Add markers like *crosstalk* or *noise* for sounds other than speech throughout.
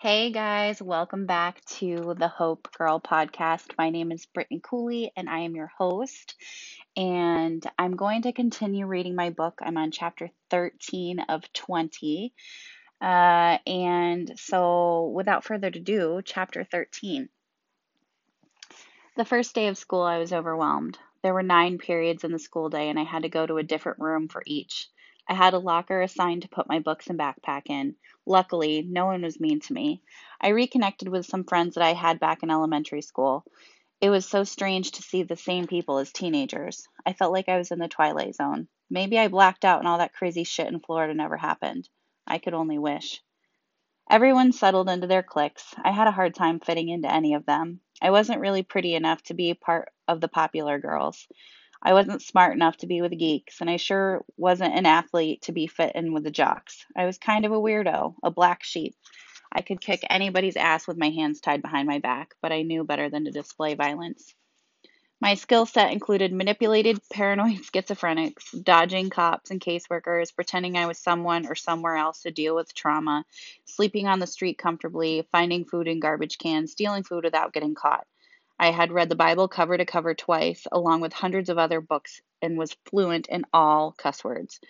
Hey guys, welcome back to the Hope Girl podcast. My name is Brittany Cooley and I am your host. And I'm going to continue reading my book. I'm on chapter 13 of 20. Uh, and so, without further ado, chapter 13. The first day of school, I was overwhelmed. There were nine periods in the school day, and I had to go to a different room for each. I had a locker assigned to put my books and backpack in. Luckily, no one was mean to me. I reconnected with some friends that I had back in elementary school. It was so strange to see the same people as teenagers. I felt like I was in the twilight zone. Maybe I blacked out and all that crazy shit in Florida never happened. I could only wish. Everyone settled into their cliques. I had a hard time fitting into any of them. I wasn't really pretty enough to be part of the popular girls. I wasn't smart enough to be with the geeks, and I sure wasn't an athlete to be fit in with the jocks. I was kind of a weirdo, a black sheep. I could kick anybody's ass with my hands tied behind my back, but I knew better than to display violence. My skill set included manipulated paranoid *laughs* schizophrenics, dodging cops and caseworkers, pretending I was someone or somewhere else to deal with trauma, sleeping on the street comfortably, finding food in garbage cans, stealing food without getting caught. I had read the Bible cover to cover twice, along with hundreds of other books, and was fluent in all cuss words.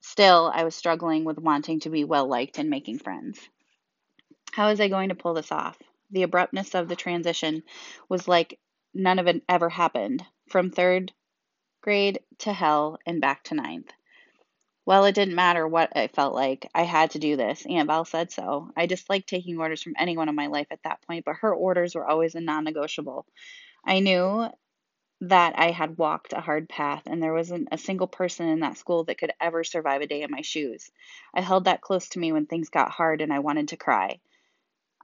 Still, I was struggling with wanting to be well liked and making friends. How was I going to pull this off? The abruptness of the transition was like none of it ever happened, from third grade to hell and back to ninth. Well, it didn't matter what it felt like. I had to do this. Aunt Val said so. I disliked taking orders from anyone in my life at that point, but her orders were always a non negotiable. I knew that I had walked a hard path, and there wasn't a single person in that school that could ever survive a day in my shoes. I held that close to me when things got hard and I wanted to cry.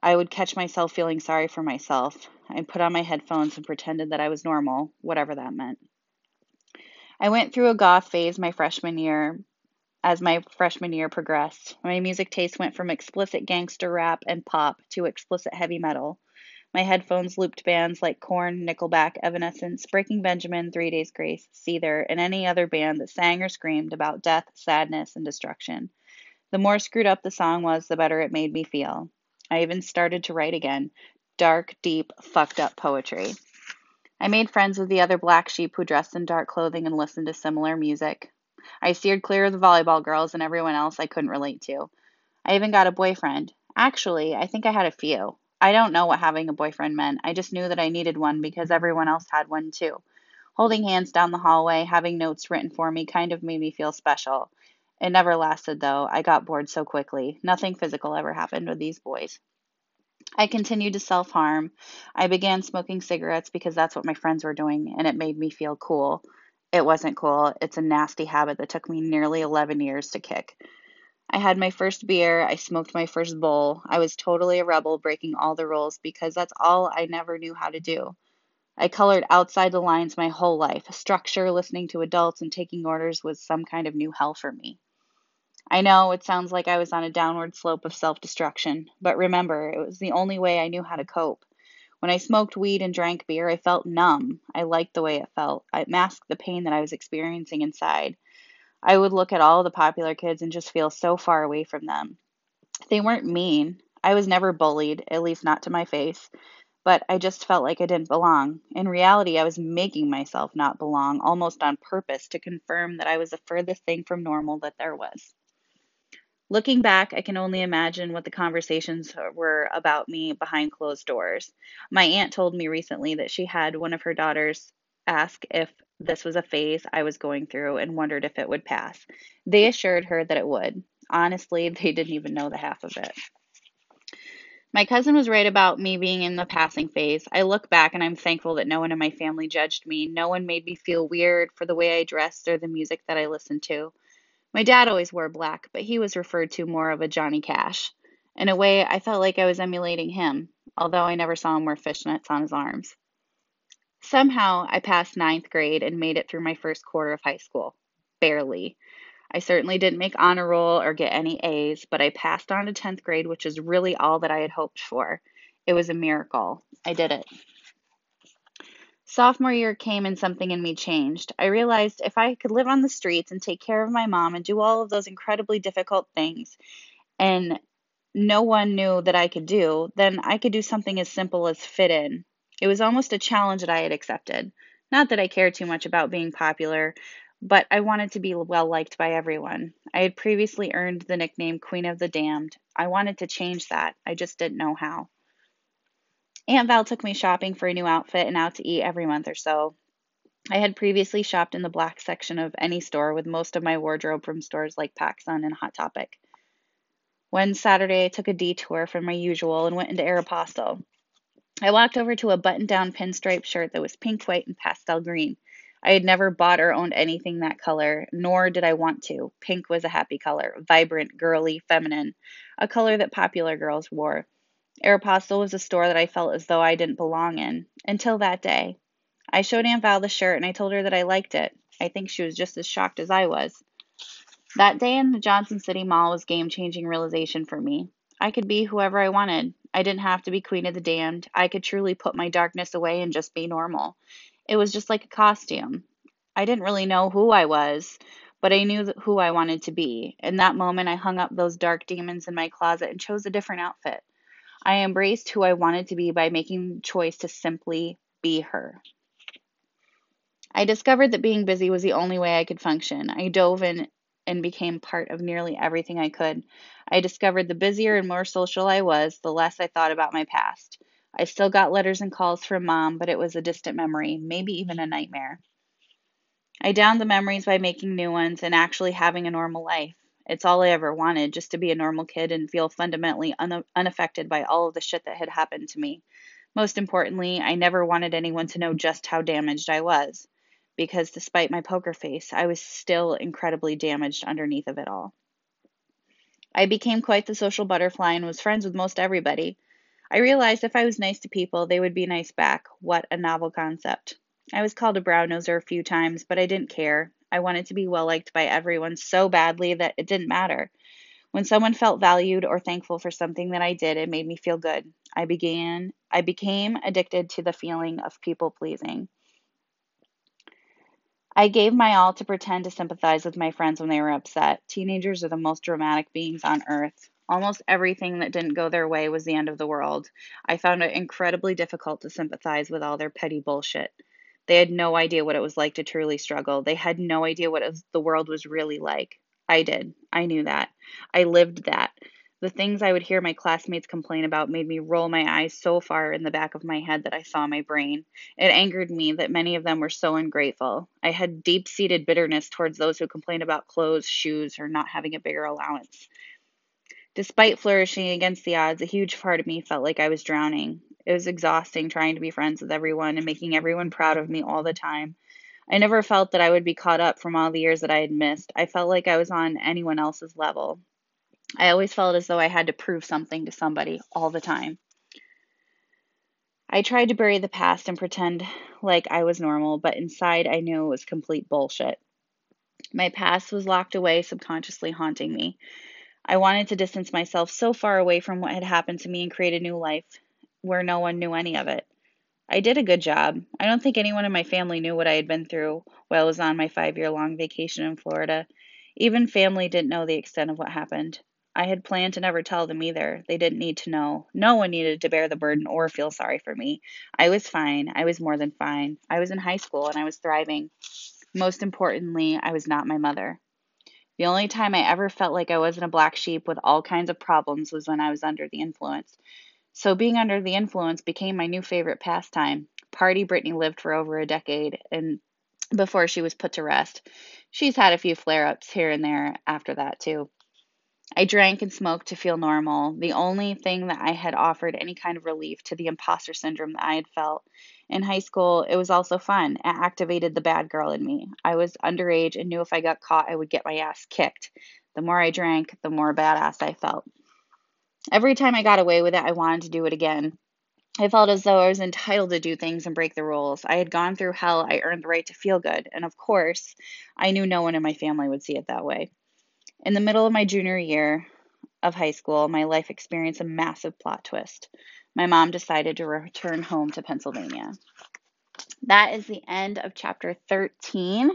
I would catch myself feeling sorry for myself. I put on my headphones and pretended that I was normal, whatever that meant. I went through a goth phase my freshman year, as my freshman year progressed. My music taste went from explicit gangster rap and pop to explicit heavy metal. My headphones looped bands like Korn, Nickelback, Evanescence, Breaking Benjamin, Three Days Grace, Seether, and any other band that sang or screamed about death, sadness, and destruction. The more screwed up the song was, the better it made me feel. I even started to write again dark, deep, fucked up poetry. I made friends with the other black sheep who dressed in dark clothing and listened to similar music. I steered clear of the volleyball girls and everyone else I couldn't relate to. I even got a boyfriend. Actually, I think I had a few. I don't know what having a boyfriend meant. I just knew that I needed one because everyone else had one too. Holding hands down the hallway, having notes written for me kind of made me feel special. It never lasted though. I got bored so quickly. Nothing physical ever happened with these boys. I continued to self harm. I began smoking cigarettes because that's what my friends were doing and it made me feel cool. It wasn't cool. It's a nasty habit that took me nearly 11 years to kick. I had my first beer. I smoked my first bowl. I was totally a rebel, breaking all the rules because that's all I never knew how to do. I colored outside the lines my whole life. Structure, listening to adults, and taking orders was some kind of new hell for me. I know it sounds like I was on a downward slope of self destruction, but remember, it was the only way I knew how to cope. When I smoked weed and drank beer, I felt numb. I liked the way it felt. It masked the pain that I was experiencing inside. I would look at all the popular kids and just feel so far away from them. They weren't mean. I was never bullied, at least not to my face, but I just felt like I didn't belong. In reality, I was making myself not belong, almost on purpose, to confirm that I was the furthest thing from normal that there was. Looking back, I can only imagine what the conversations were about me behind closed doors. My aunt told me recently that she had one of her daughters ask if this was a phase I was going through and wondered if it would pass. They assured her that it would. Honestly, *laughs* they didn't even know the half of it. My cousin was right about me being in the passing phase. I look back and I'm thankful that no one in my family judged me. No one made me feel weird for the way I dressed or the music that I listened to. My dad always wore black, but he was referred to more of a Johnny Cash. In a way, I felt like I was emulating him, although I never saw him wear fishnets on his arms. Somehow, I passed ninth grade and made it through my first quarter of high school. Barely. I certainly didn't make honor roll or get any A's, but I passed on to 10th grade, which is really all that I had hoped for. It was a miracle. I did it. Sophomore year came and something in me changed. I realized if I could live on the streets and take care of my mom and do all of those incredibly difficult things and no one knew that I could do, then I could do something as simple as fit in. It was almost a challenge that I had accepted. Not that I cared too much about being popular, but I wanted to be well liked by everyone. I had previously earned the nickname Queen of the Damned. I wanted to change that. I just didn't know how. Aunt Val took me shopping for a new outfit and out to eat every month or so. I had previously shopped in the black section of any store with most of my wardrobe from stores like PacSun and Hot Topic. One Saturday, I took a detour from my usual and went into Aeropostale. I walked over to a button down pinstripe shirt that was pink, white, and pastel green. I had never bought or owned anything that color, nor did I want to. Pink was a happy color, vibrant, girly, feminine, a color that popular girls wore. Aeropostale was a store that I felt as though I didn't belong in, until that day. I showed Aunt Val the shirt and I told her that I liked it. I think she was just as shocked as I was. That day in the Johnson City Mall was game changing realization for me. I could be whoever I wanted. I didn't have to be Queen of the Damned. I could truly put my darkness away and just be normal. It was just like a costume. I didn't really know who I was, but I knew who I wanted to be. In that moment, I hung up those dark demons in my closet and chose a different outfit. I embraced who I wanted to be by making the choice to simply be her. I discovered that being busy was the only way I could function. I dove in and became part of nearly everything I could. I discovered the busier and more social I was, the less I thought about my past. I still got letters and calls from mom, but it was a distant memory, maybe even a nightmare. I downed the memories by making new ones and actually having a normal life. It's all I ever wanted, just to be a normal kid and feel fundamentally un- unaffected by all of the shit that had happened to me. Most importantly, I never wanted anyone to know just how damaged I was, because despite my poker face, I was still incredibly damaged underneath of it all. I became quite the social butterfly and was friends with most everybody. I realized if I was nice to people, they would be nice back. What a novel concept. I was called a brown noser a few times, but I didn't care. I wanted to be well liked by everyone so badly that it didn't matter. When someone felt valued or thankful for something that I did, it made me feel good. I began I became addicted to the feeling of people pleasing. I gave my all to pretend to sympathize with my friends when they were upset. Teenagers are the most dramatic beings on earth. Almost everything that didn't go their way was the end of the world. I found it incredibly difficult to sympathize with all their petty bullshit. They had no idea what it was like to truly struggle. They had no idea what was, the world was really like. I did. I knew that. I lived that. The things I would hear my classmates complain about made me roll my eyes so far in the back of my head that I saw my brain. It angered me that many of them were so ungrateful. I had deep seated bitterness towards those who complained about clothes, shoes, or not having a bigger allowance. Despite flourishing against the odds, a huge part of me felt like I was drowning. It was exhausting trying to be friends with everyone and making everyone proud of me all the time. I never felt that I would be caught up from all the years that I had missed. I felt like I was on anyone else's level. I always felt as though I had to prove something to somebody all the time. I tried to bury the past and pretend like I was normal, but inside I knew it was complete bullshit. My past was locked away, subconsciously haunting me. I wanted to distance myself so far away from what had happened to me and create a new life where no one knew any of it. I did a good job. I don't think anyone in my family knew what I had been through while I was on my five year long vacation in Florida. Even family didn't know the extent of what happened. I had planned to never tell them either. They didn't need to know. No one needed to bear the burden or feel sorry for me. I was fine. I was more than fine. I was in high school and I was thriving. Most importantly, I was not my mother. The only time I ever felt like I wasn't a black sheep with all kinds of problems was when I was under the influence. So being under the influence became my new favorite pastime. Party Brittany lived for over a decade and before she was put to rest. She's had a few flare ups here and there after that too. I drank and smoked to feel normal, the only thing that I had offered any kind of relief to the imposter syndrome that I had felt. In high school, it was also fun. It activated the bad girl in me. I was underage and knew if I got caught, I would get my ass kicked. The more I drank, the more badass I felt. Every time I got away with it, I wanted to do it again. I felt as though I was entitled to do things and break the rules. I had gone through hell, I earned the right to feel good, and of course, I knew no one in my family would see it that way. In the middle of my junior year of high school, my life experienced a massive plot twist. My mom decided to return home to Pennsylvania. That is the end of chapter 13.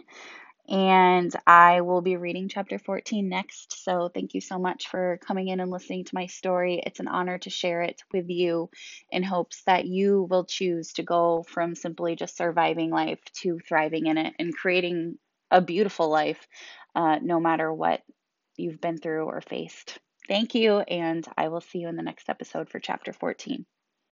And I will be reading chapter 14 next. So thank you so much for coming in and listening to my story. It's an honor to share it with you in hopes that you will choose to go from simply just surviving life to thriving in it and creating a beautiful life uh, no matter what you've been through or faced. Thank you, and I will see you in the next episode for chapter 14.